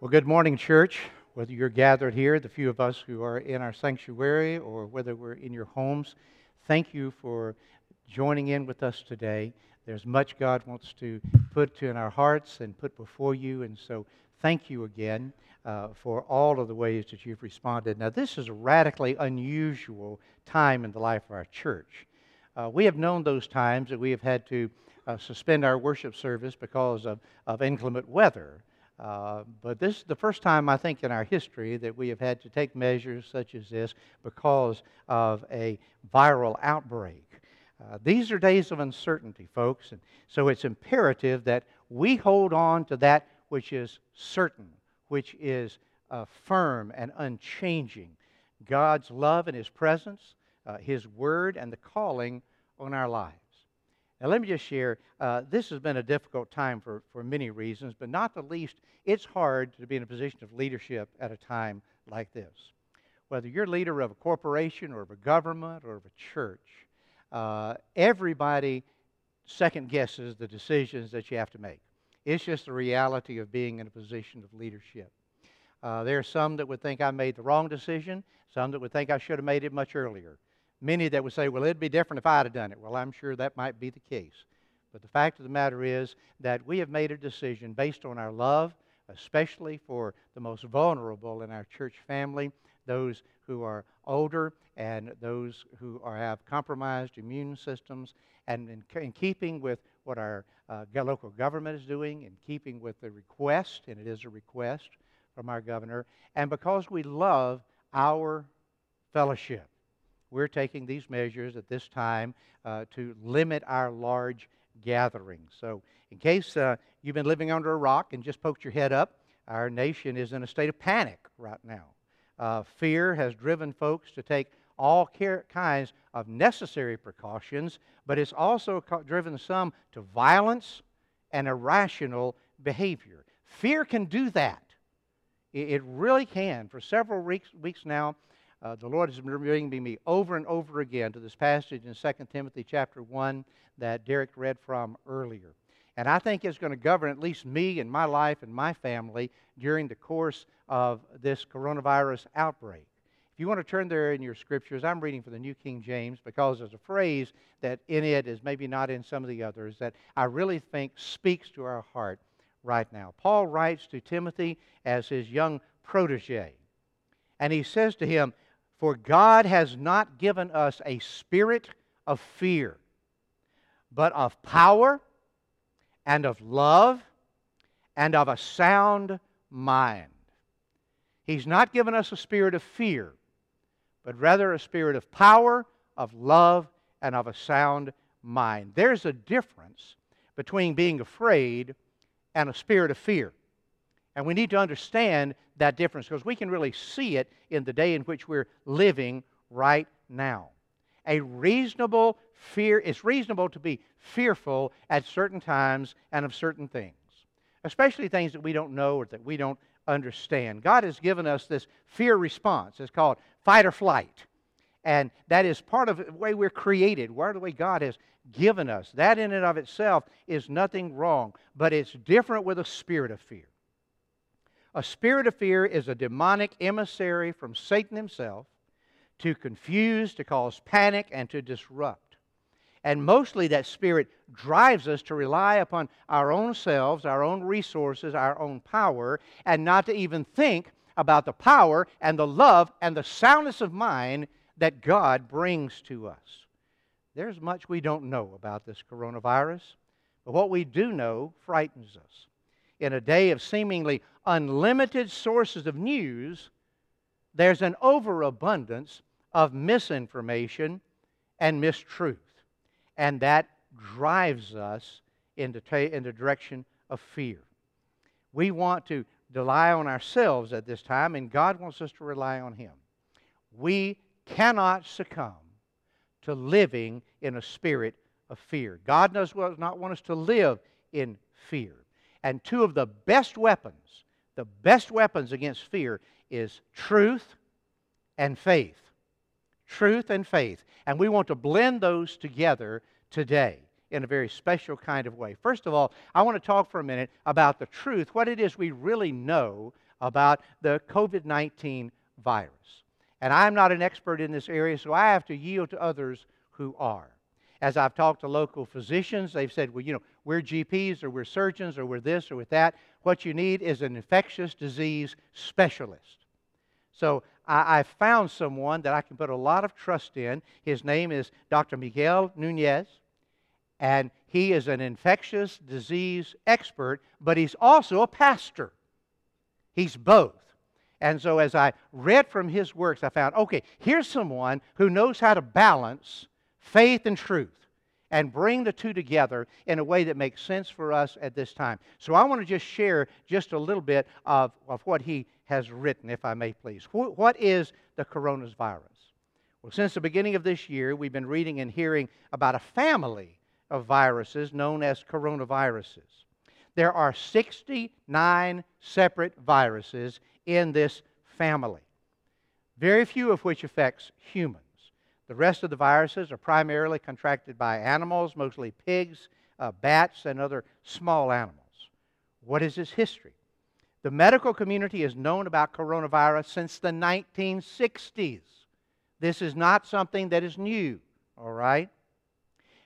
Well, good morning, church. Whether you're gathered here, the few of us who are in our sanctuary, or whether we're in your homes, thank you for joining in with us today. There's much God wants to put in our hearts and put before you, and so thank you again uh, for all of the ways that you've responded. Now, this is a radically unusual time in the life of our church. Uh, we have known those times that we have had to uh, suspend our worship service because of, of inclement weather. Uh, but this is the first time, I think, in our history that we have had to take measures such as this because of a viral outbreak. Uh, these are days of uncertainty, folks, and so it's imperative that we hold on to that which is certain, which is uh, firm and unchanging God's love and His presence, uh, His word, and the calling on our lives. Now, let me just share uh, this has been a difficult time for, for many reasons, but not the least, it's hard to be in a position of leadership at a time like this. Whether you're leader of a corporation or of a government or of a church, uh, everybody second guesses the decisions that you have to make. It's just the reality of being in a position of leadership. Uh, there are some that would think I made the wrong decision, some that would think I should have made it much earlier. Many that would say, well, it'd be different if I'd have done it. Well, I'm sure that might be the case. But the fact of the matter is that we have made a decision based on our love, especially for the most vulnerable in our church family, those who are older and those who are, have compromised immune systems, and in, in keeping with what our uh, local government is doing, in keeping with the request, and it is a request from our governor, and because we love our fellowship we're taking these measures at this time uh, to limit our large gatherings. So, in case uh, you've been living under a rock and just poked your head up, our nation is in a state of panic right now. Uh, fear has driven folks to take all care, kinds of necessary precautions, but it's also driven some to violence and irrational behavior. Fear can do that. It, it really can. For several weeks, weeks now, uh, the Lord has been bringing me over and over again to this passage in 2 Timothy chapter 1 that Derek read from earlier. And I think it's going to govern at least me and my life and my family during the course of this coronavirus outbreak. If you want to turn there in your scriptures, I'm reading from the New King James because there's a phrase that in it is maybe not in some of the others that I really think speaks to our heart right now. Paul writes to Timothy as his young protege. And he says to him, for God has not given us a spirit of fear, but of power and of love and of a sound mind. He's not given us a spirit of fear, but rather a spirit of power, of love, and of a sound mind. There's a difference between being afraid and a spirit of fear. And we need to understand that difference because we can really see it in the day in which we're living right now. A reasonable fear, it's reasonable to be fearful at certain times and of certain things, especially things that we don't know or that we don't understand. God has given us this fear response. It's called fight or flight. And that is part of the way we're created, where the way God has given us. That in and of itself is nothing wrong, but it's different with a spirit of fear. A spirit of fear is a demonic emissary from Satan himself to confuse, to cause panic, and to disrupt. And mostly that spirit drives us to rely upon our own selves, our own resources, our own power, and not to even think about the power and the love and the soundness of mind that God brings to us. There's much we don't know about this coronavirus, but what we do know frightens us in a day of seemingly unlimited sources of news, there's an overabundance of misinformation and mistruth. And that drives us into, ta- in the direction of fear. We want to rely on ourselves at this time, and God wants us to rely on Him. We cannot succumb to living in a spirit of fear. God does not want us to live in fear. And two of the best weapons, the best weapons against fear is truth and faith. Truth and faith. And we want to blend those together today in a very special kind of way. First of all, I want to talk for a minute about the truth, what it is we really know about the COVID 19 virus. And I'm not an expert in this area, so I have to yield to others who are. As I've talked to local physicians, they've said, well, you know, we're GPs or we're surgeons or we're this or with that. What you need is an infectious disease specialist. So I, I found someone that I can put a lot of trust in. His name is Dr. Miguel Nunez, and he is an infectious disease expert, but he's also a pastor. He's both. And so as I read from his works, I found okay, here's someone who knows how to balance faith and truth and bring the two together in a way that makes sense for us at this time. So I want to just share just a little bit of, of what he has written, if I may please. What is the coronavirus? Well, since the beginning of this year, we've been reading and hearing about a family of viruses known as coronaviruses. There are 69 separate viruses in this family, very few of which affects humans. The rest of the viruses are primarily contracted by animals, mostly pigs, uh, bats, and other small animals. What is its history? The medical community has known about coronavirus since the 1960s. This is not something that is new, all right?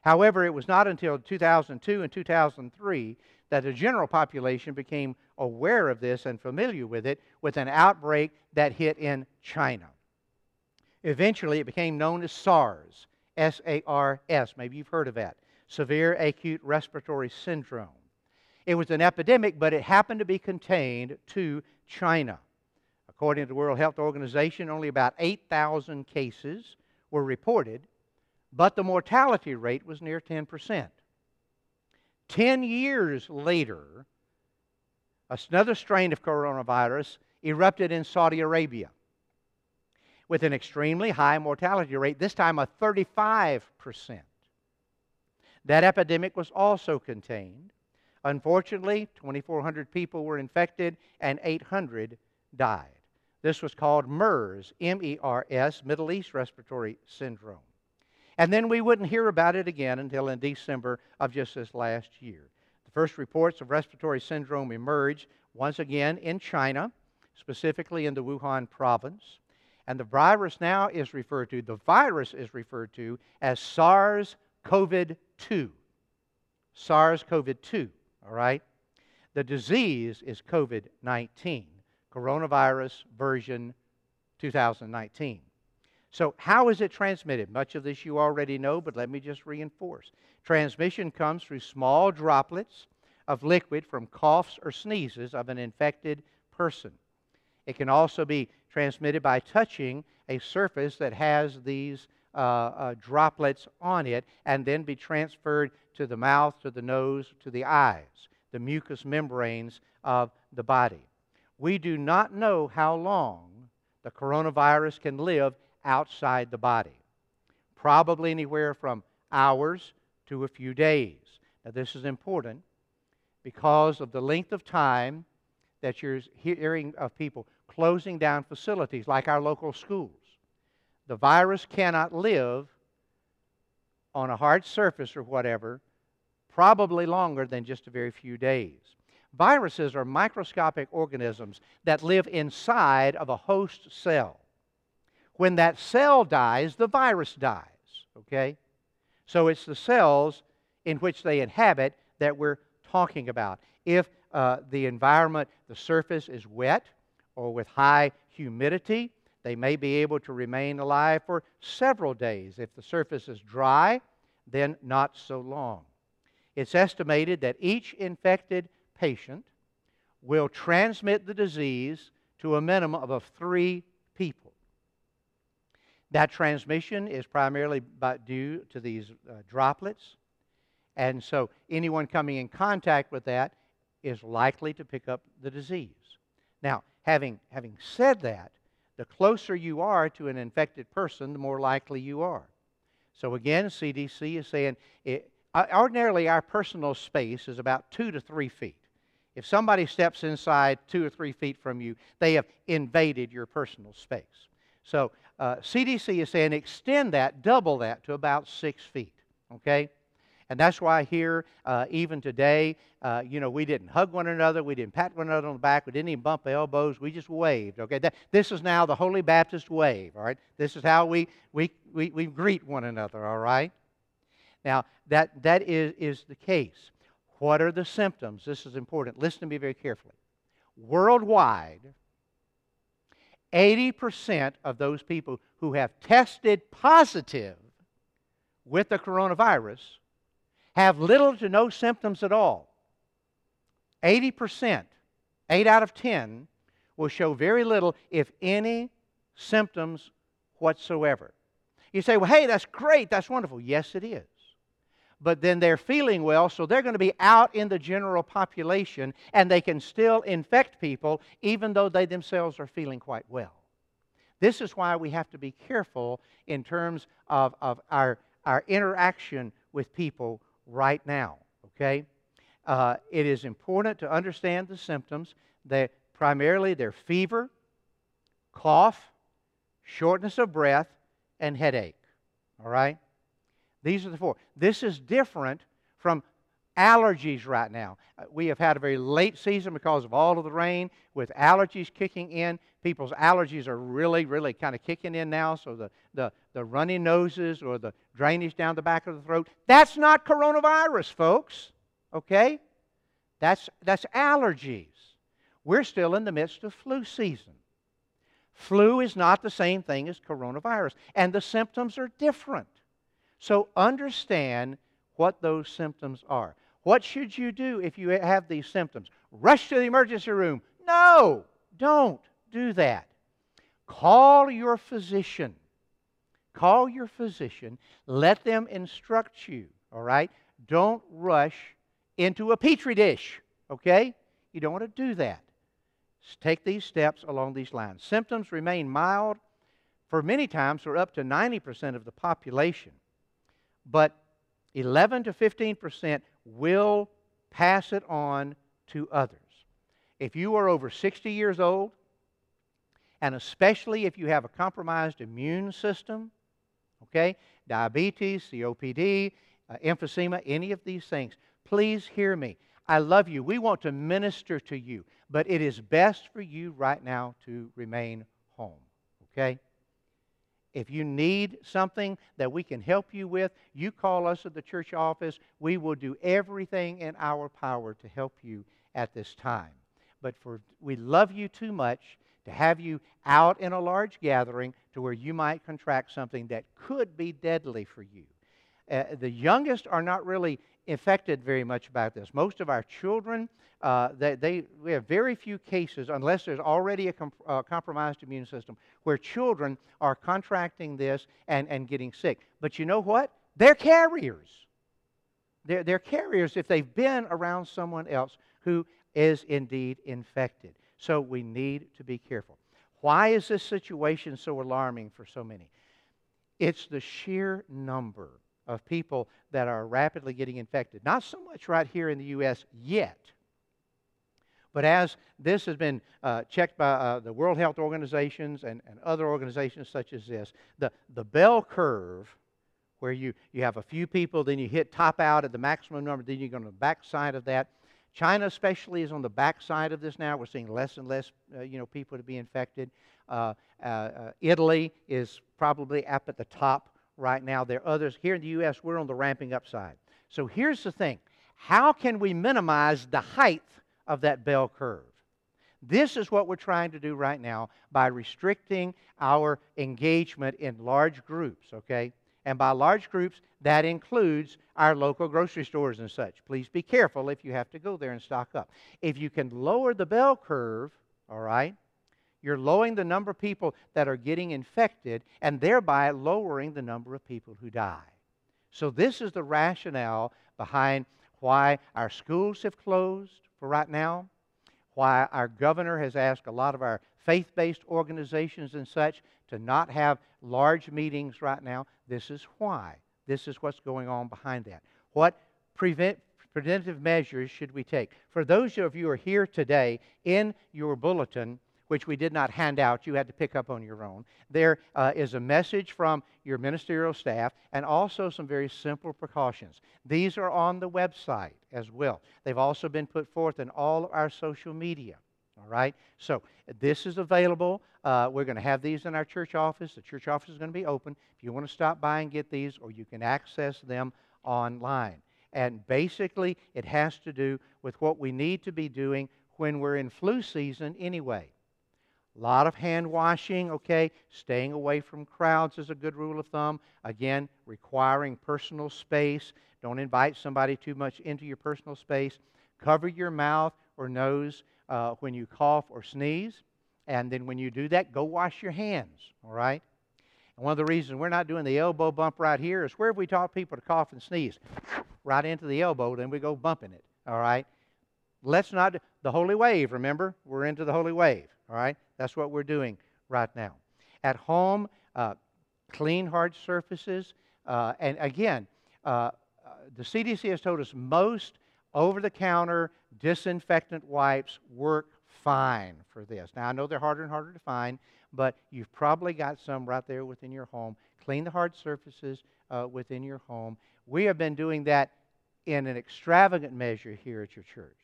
However, it was not until 2002 and 2003 that the general population became aware of this and familiar with it with an outbreak that hit in China. Eventually, it became known as SARS, S A R S. Maybe you've heard of that. Severe Acute Respiratory Syndrome. It was an epidemic, but it happened to be contained to China. According to the World Health Organization, only about 8,000 cases were reported, but the mortality rate was near 10%. Ten years later, another strain of coronavirus erupted in Saudi Arabia with an extremely high mortality rate, this time a 35%. That epidemic was also contained Unfortunately, 2,400 people were infected and 800 died. This was called MERS, M E R S, Middle East Respiratory Syndrome. And then we wouldn't hear about it again until in December of just this last year. The first reports of respiratory syndrome emerged once again in China, specifically in the Wuhan province. And the virus now is referred to, the virus is referred to as SARS CoV 2. SARS CoV 2 all right? The disease is COVID 19, coronavirus version 2019. So, how is it transmitted? Much of this you already know, but let me just reinforce. Transmission comes through small droplets of liquid from coughs or sneezes of an infected person. It can also be transmitted by touching a surface that has these uh, uh, droplets on it and then be transferred to the mouth, to the nose, to the eyes, the mucous membranes of the body. We do not know how long the coronavirus can live outside the body. Probably anywhere from hours to a few days. Now, this is important because of the length of time that you're hearing of people closing down facilities like our local schools. The virus cannot live on a hard surface or whatever probably longer than just a very few days. Viruses are microscopic organisms that live inside of a host cell. When that cell dies, the virus dies, okay? So it's the cells in which they inhabit that we're talking about. If uh, the environment, the surface is wet or with high humidity, they may be able to remain alive for several days. If the surface is dry, then not so long. It's estimated that each infected patient will transmit the disease to a minimum of three people. That transmission is primarily due to these uh, droplets, and so anyone coming in contact with that is likely to pick up the disease. Now, having, having said that, the closer you are to an infected person, the more likely you are. So again, CDC is saying it, ordinarily our personal space is about two to three feet. If somebody steps inside two or three feet from you, they have invaded your personal space. So uh, CDC is saying extend that, double that to about six feet. Okay? And that's why here, uh, even today, uh, you know, we didn't hug one another, we didn't pat one another on the back, we didn't even bump elbows, we just waved. Okay, that, this is now the Holy Baptist wave. All right, this is how we we we, we greet one another. All right. Now that that is is the case. What are the symptoms? This is important. Listen to me very carefully. Worldwide, 80% of those people who have tested positive with the coronavirus have little to no symptoms at all. 80%, 8 out of 10, will show very little, if any, symptoms whatsoever. You say, well, hey, that's great, that's wonderful. Yes, it is. But then they're feeling well, so they're going to be out in the general population and they can still infect people even though they themselves are feeling quite well. This is why we have to be careful in terms of, of our, our interaction with people right now, okay? Uh, it is important to understand the symptoms. They, primarily, they're fever, cough, shortness of breath, and headache, all right? These are the four. This is different from allergies right now. Uh, we have had a very late season because of all of the rain with allergies kicking in. People's allergies are really, really kind of kicking in now. So the, the, the runny noses or the drainage down the back of the throat, that's not coronavirus, folks. Okay? That's, that's allergies. We're still in the midst of flu season. Flu is not the same thing as coronavirus, and the symptoms are different. So understand what those symptoms are. What should you do if you have these symptoms? Rush to the emergency room. No, don't do that. Call your physician. Call your physician. Let them instruct you, all right? Don't rush into a petri dish, okay? You don't want to do that. Take these steps along these lines. Symptoms remain mild for many times for up to 90% of the population. But 11 to 15 percent will pass it on to others. If you are over 60 years old, and especially if you have a compromised immune system, okay, diabetes, COPD, uh, emphysema, any of these things, please hear me. I love you. We want to minister to you, but it is best for you right now to remain home, okay? If you need something that we can help you with, you call us at the church office. We will do everything in our power to help you at this time. But for we love you too much to have you out in a large gathering to where you might contract something that could be deadly for you. Uh, the youngest are not really affected very much about this. Most of our children, uh, they, they, we have very few cases, unless there's already a com- uh, compromised immune system, where children are contracting this and, and getting sick. But you know what? They're carriers. They're, they're carriers if they've been around someone else who is indeed infected. So we need to be careful. Why is this situation so alarming for so many? It's the sheer number of people that are rapidly getting infected. Not so much right here in the U.S. yet. But as this has been uh, checked by uh, the World Health Organizations and, and other organizations such as this, the, the bell curve, where you, you have a few people, then you hit top out at the maximum number, then you go on the back side of that. China, especially, is on the back side of this now. We're seeing less and less uh, you know, people to be infected. Uh, uh, uh, Italy is probably up at the top right now. There are others. Here in the U.S., we're on the ramping up side. So here's the thing how can we minimize the height of that bell curve? This is what we're trying to do right now by restricting our engagement in large groups, okay? And by large groups, that includes our local grocery stores and such. Please be careful if you have to go there and stock up. If you can lower the bell curve, all right, you're lowering the number of people that are getting infected and thereby lowering the number of people who die. So, this is the rationale behind why our schools have closed for right now, why our governor has asked a lot of our faith based organizations and such to not have large meetings right now. This is why. This is what's going on behind that. What prevent, preventive measures should we take? For those of you who are here today, in your bulletin, which we did not hand out. You had to pick up on your own. There uh, is a message from your ministerial staff and also some very simple precautions. These are on the website as well. They've also been put forth in all of our social media. All right? So this is available. Uh, we're going to have these in our church office. The church office is going to be open. If you want to stop by and get these, or you can access them online. And basically, it has to do with what we need to be doing when we're in flu season anyway. A lot of hand washing, okay? Staying away from crowds is a good rule of thumb. Again, requiring personal space. Don't invite somebody too much into your personal space. Cover your mouth or nose uh, when you cough or sneeze. And then when you do that, go wash your hands, all right? And one of the reasons we're not doing the elbow bump right here is where have we taught people to cough and sneeze? Right into the elbow, then we go bumping it, all right? Let's not, the holy wave, remember? We're into the holy wave, all right? That's what we're doing right now. At home, uh, clean hard surfaces. Uh, and again, uh, uh the CDC has told us most over the counter disinfectant wipes work fine for this. Now, I know they're harder and harder to find, but you've probably got some right there within your home. Clean the hard surfaces uh, within your home. We have been doing that in an extravagant measure here at your church.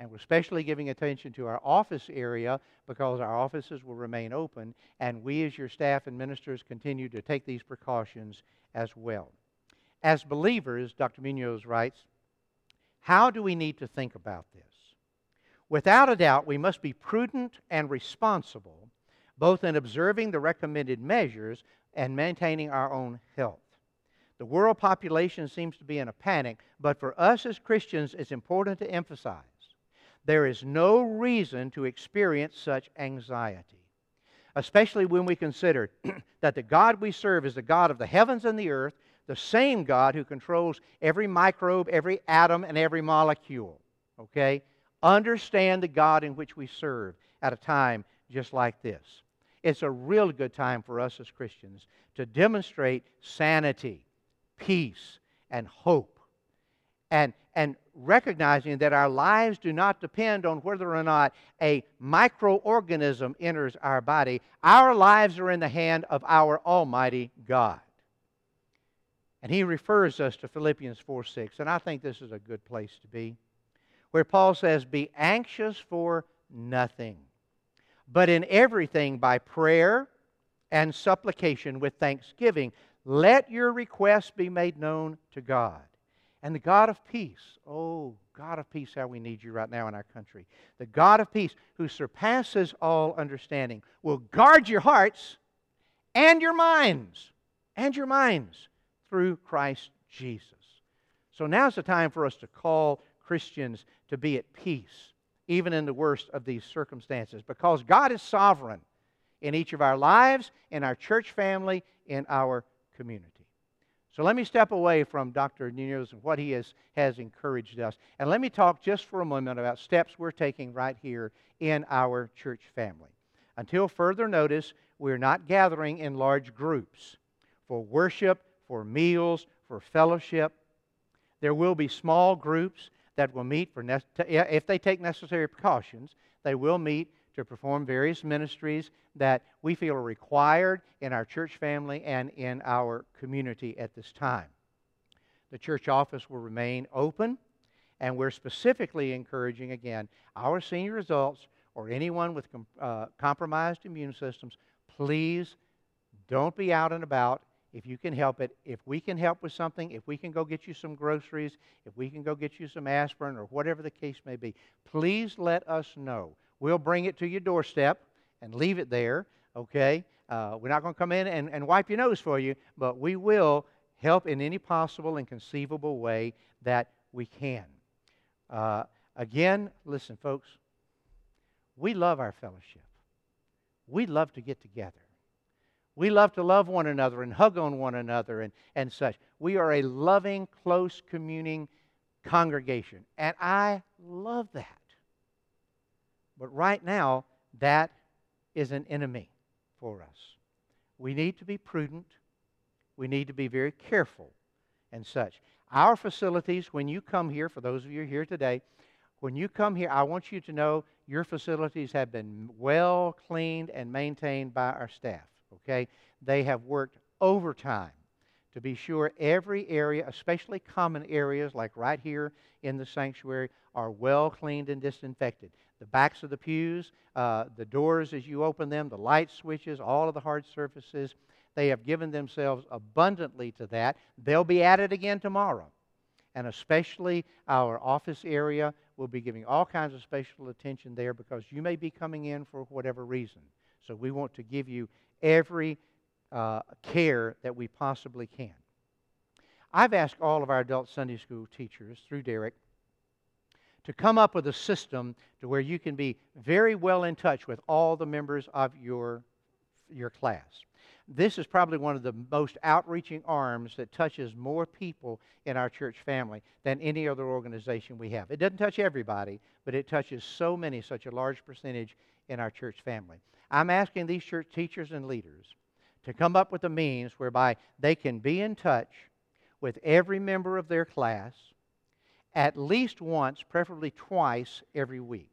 And we're especially giving attention to our office area because our offices will remain open, and we, as your staff and ministers, continue to take these precautions as well. As believers, Dr. Munoz writes, how do we need to think about this? Without a doubt, we must be prudent and responsible, both in observing the recommended measures and maintaining our own health. The world population seems to be in a panic, but for us as Christians, it's important to emphasize there is no reason to experience such anxiety, especially when we consider that the God we serve is the God of the heavens and the earth, the same God who controls every microbe, every atom, and every molecule. Okay? Understand the God in which we serve at a time just like this. It's a real good time for us as Christians to demonstrate sanity, peace, and hope. And, and recognizing that our lives do not depend on whether or not a microorganism enters our body. Our lives are in the hand of our Almighty God. And he refers us to Philippians 4 6. And I think this is a good place to be, where Paul says, Be anxious for nothing, but in everything by prayer and supplication with thanksgiving, let your requests be made known to God. And the God of peace, oh, God of peace, how we need you right now in our country. The God of peace, who surpasses all understanding, will guard your hearts and your minds, and your minds through Christ Jesus. So now's the time for us to call Christians to be at peace, even in the worst of these circumstances, because God is sovereign in each of our lives, in our church family, in our community. So let me step away from Dr. Nunez and what he has, has encouraged us. And let me talk just for a moment about steps we're taking right here in our church family. Until further notice, we're not gathering in large groups for worship for meals, for fellowship. There will be small groups that will meet for, if they take necessary precautions, they will meet to perform various ministries that we feel are required in our church family and in our community at this time. The church office will remain open, and we're specifically encouraging, again, our senior adults or anyone with uh, compromised immune systems, please don't be out and about if you can help it, if we can help with something, if we can go get you some groceries, if we can go get you some aspirin or whatever the case may be, please let us know. We'll bring it to your doorstep and leave it there, okay? Uh, we're not going to come in and, and wipe your nose for you, but we will help in any possible and conceivable way that we can. Uh, again, listen, folks, we love our fellowship. We love to get together. We love to love one another and hug on one another and, and such. We are a loving, close, communing congregation. And I love that. But right now, that is an enemy for us. We need to be prudent. We need to be very careful and such. Our facilities, when you come here, for those of you here today, when you come here, I want you to know your facilities have been well cleaned and maintained by our staff. Okay? They have worked overtime to be sure every area, especially common areas like right here in the sanctuary, are well cleaned and disinfected. The backs of the pews, uh, the doors as you open them, the light switches, all of the hard surfaces, they have given themselves abundantly to that. They'll be at it again tomorrow. And especially our office area will be giving all kinds of special attention there because you may be coming in for whatever reason. So we want to give you every uh, care that we possibly can. I've asked all of our adult Sunday school teachers through Derek to come up with a system to where you can be very well in touch with all the members of your, your class. This is probably one of the most outreaching arms that touches more people in our church family than any other organization we have. It doesn't touch everybody, but it touches so many, such a large percentage in our church family. I'm asking these church teachers and leaders to come up with a means whereby they can be in touch with every member of their class at least once, preferably twice every week.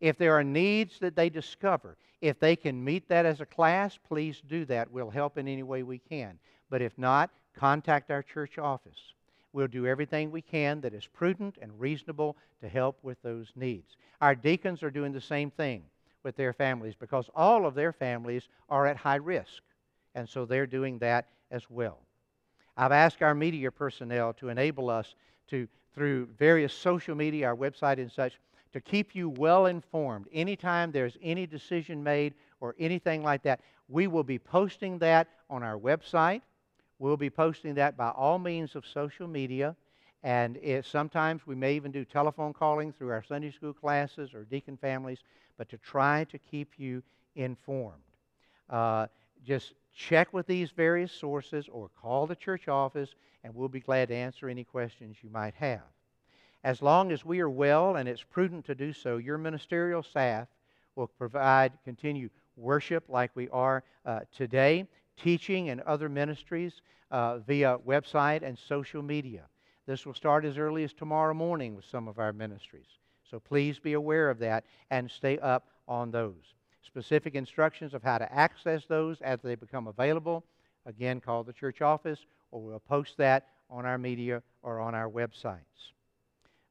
If there are needs that they discover, if they can meet that as a class, please do that. We'll help in any way we can. But if not, contact our church office. We'll do everything we can that is prudent and reasonable to help with those needs. Our deacons are doing the same thing with their families because all of their families are at high risk. And so they're doing that as well. I've asked our media personnel to enable us to, through various social media, our website and such, to keep you well informed. Anytime there's any decision made or anything like that, we will be posting that on our website. We'll be posting that by all means of social media. And it, sometimes we may even do telephone calling through our Sunday school classes or deacon families, but to try to keep you informed. Uh, just check with these various sources or call the church office, and we'll be glad to answer any questions you might have. As long as we are well and it's prudent to do so, your ministerial staff will provide continue worship like we are uh, today, teaching and other ministries uh, via website and social media. This will start as early as tomorrow morning with some of our ministries. So please be aware of that and stay up on those. Specific instructions of how to access those as they become available, again, call the church office or we'll post that on our media or on our websites.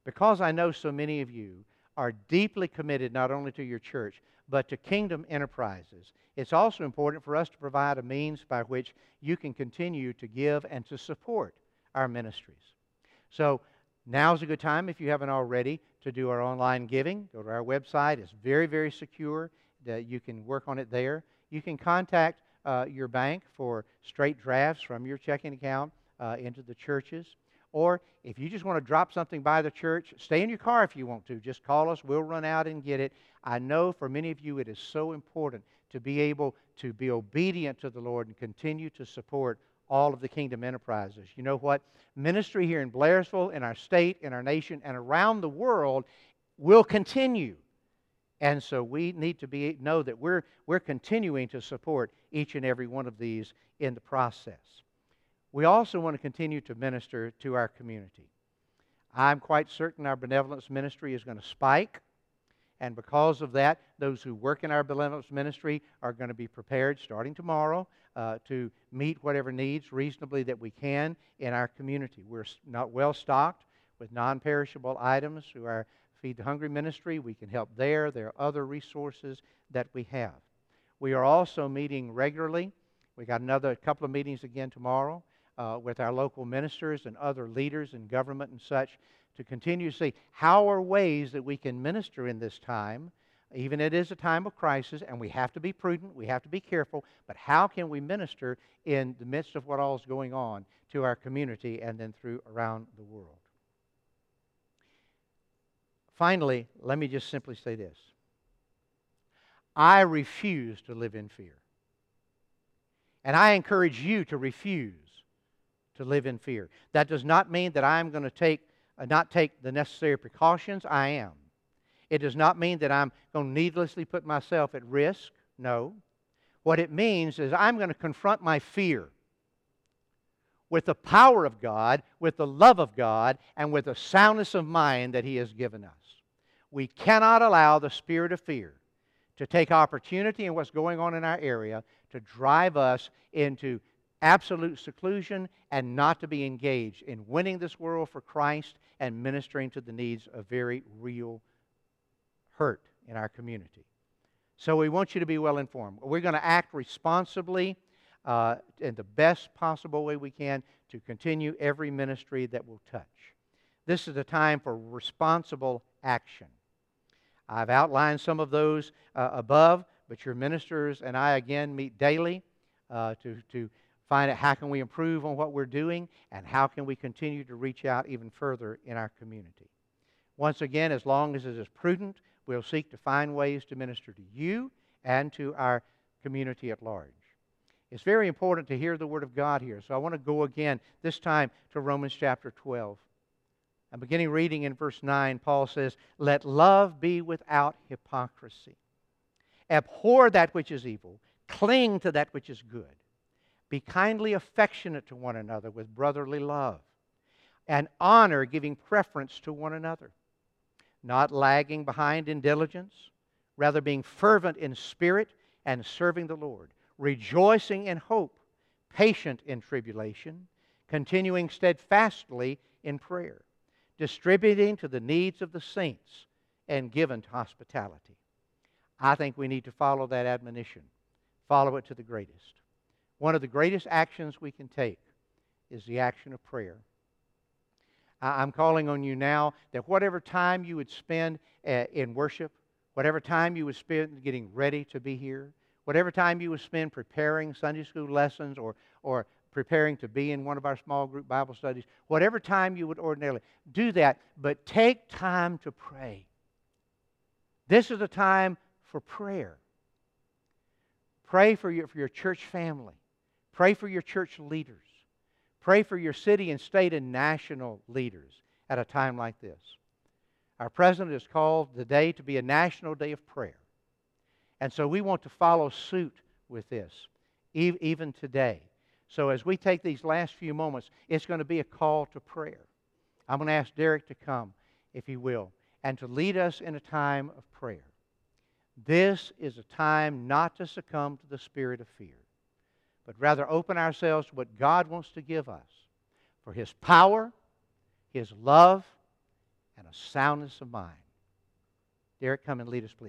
Because I know so many of you are deeply committed not only to your church, but to kingdom enterprises, it's also important for us to provide a means by which you can continue to give and to support our ministries. So now's a good time, if you haven't already, to do our online giving. Go to our website. It's very, very secure. That you can work on it there. You can contact uh, your bank for straight drafts from your checking account uh, into the churches. Or if you just want to drop something by the church, stay in your car if you want to. Just call us. We'll run out and get it. I know for many of you it is so important to be able to be obedient to the Lord and continue to support all of the kingdom enterprises. You know what? Ministry here in Blairsville, in our state, in our nation, and around the world will continue. And so we need to be, know that we're, we're continuing to support each and every one of these in the process we also want to continue to minister to our community. I'm quite certain our benevolence ministry is going to spike. And because of that, those who work in our benevolence ministry are going to be prepared starting tomorrow uh, to meet whatever needs reasonably that we can in our community. We're not well stocked with non perishable items through our Feed the Hungry ministry. We can help there. There are other resources that we have. We are also meeting regularly. We got another couple of meetings again tomorrow uh, with our local ministers and other leaders in government and such to continue to see how are ways that we can minister in this time even it is a time of crisis and we have to be prudent we have to be careful but how can we minister in the midst of what all is going on to our community and then through around the world finally let me just simply say this i refuse to live in fear and i encourage you to refuse to live in fear. That does not mean that I'm going to take, uh, not take the necessary precautions. I am. It does not mean that I'm going to needlessly put myself at risk. No. What it means is I'm going to confront my fear with the power of God, with the love of God, and with the soundness of mind that He has given us. We cannot allow the spirit of fear to take opportunity in what's going on in our area to drive us into absolute seclusion and not to be engaged in winning this world for Christ and ministering to the needs of very real hurt in our community. So we want you to be well informed. We're going to act responsibly uh, in the best possible way we can to continue every ministry that will touch. This is a time for responsible action. I've outlined some of those uh, above, but your ministers and I again meet daily uh, to, to find out how can we improve on what we're doing and how can we continue to reach out even further in our community. Once again, as long as it is prudent, we'll seek to find ways to minister to you and to our community at large. It's very important to hear the Word of God here. So I want to go again, this time to Romans chapter 12. I'm beginning reading in verse 9. Paul says, Let love be without hypocrisy. Abhor that which is evil, cling to that which is good. Be kindly affectionate to one another with brotherly love, and honor, giving preference to one another. Not lagging behind in diligence, rather being fervent in spirit and serving the Lord, rejoicing in hope, patient in tribulation, continuing steadfastly in prayer, distributing to the needs of the saints, and given to hospitality. I think we need to follow that admonition, follow it to the greatest. One of the greatest actions we can take is the action of prayer. I'm calling on you now that whatever time you would spend uh, in worship, whatever time you would spend getting ready to be here, whatever time you would spend preparing Sunday school lessons or, or preparing to be in one of our small group Bible studies, whatever time you would ordinarily do that, but take time to pray. This is a time for prayer. Pray for your, for your church family. Pray for your church leaders. Pray for your city and state and national leaders at a time like this. Our president has called the day to be a national day of prayer. And so we want to follow suit with this, even today. So as we take these last few moments, it's going to be a call to prayer. I'm going to ask Derek to come, if he will, and to lead us in a time of prayer. This is a time not to succumb to the spirit of fear but rather open ourselves to what God wants to give us for His power, His love, and a soundness of mind. Derek, come and lead us, please.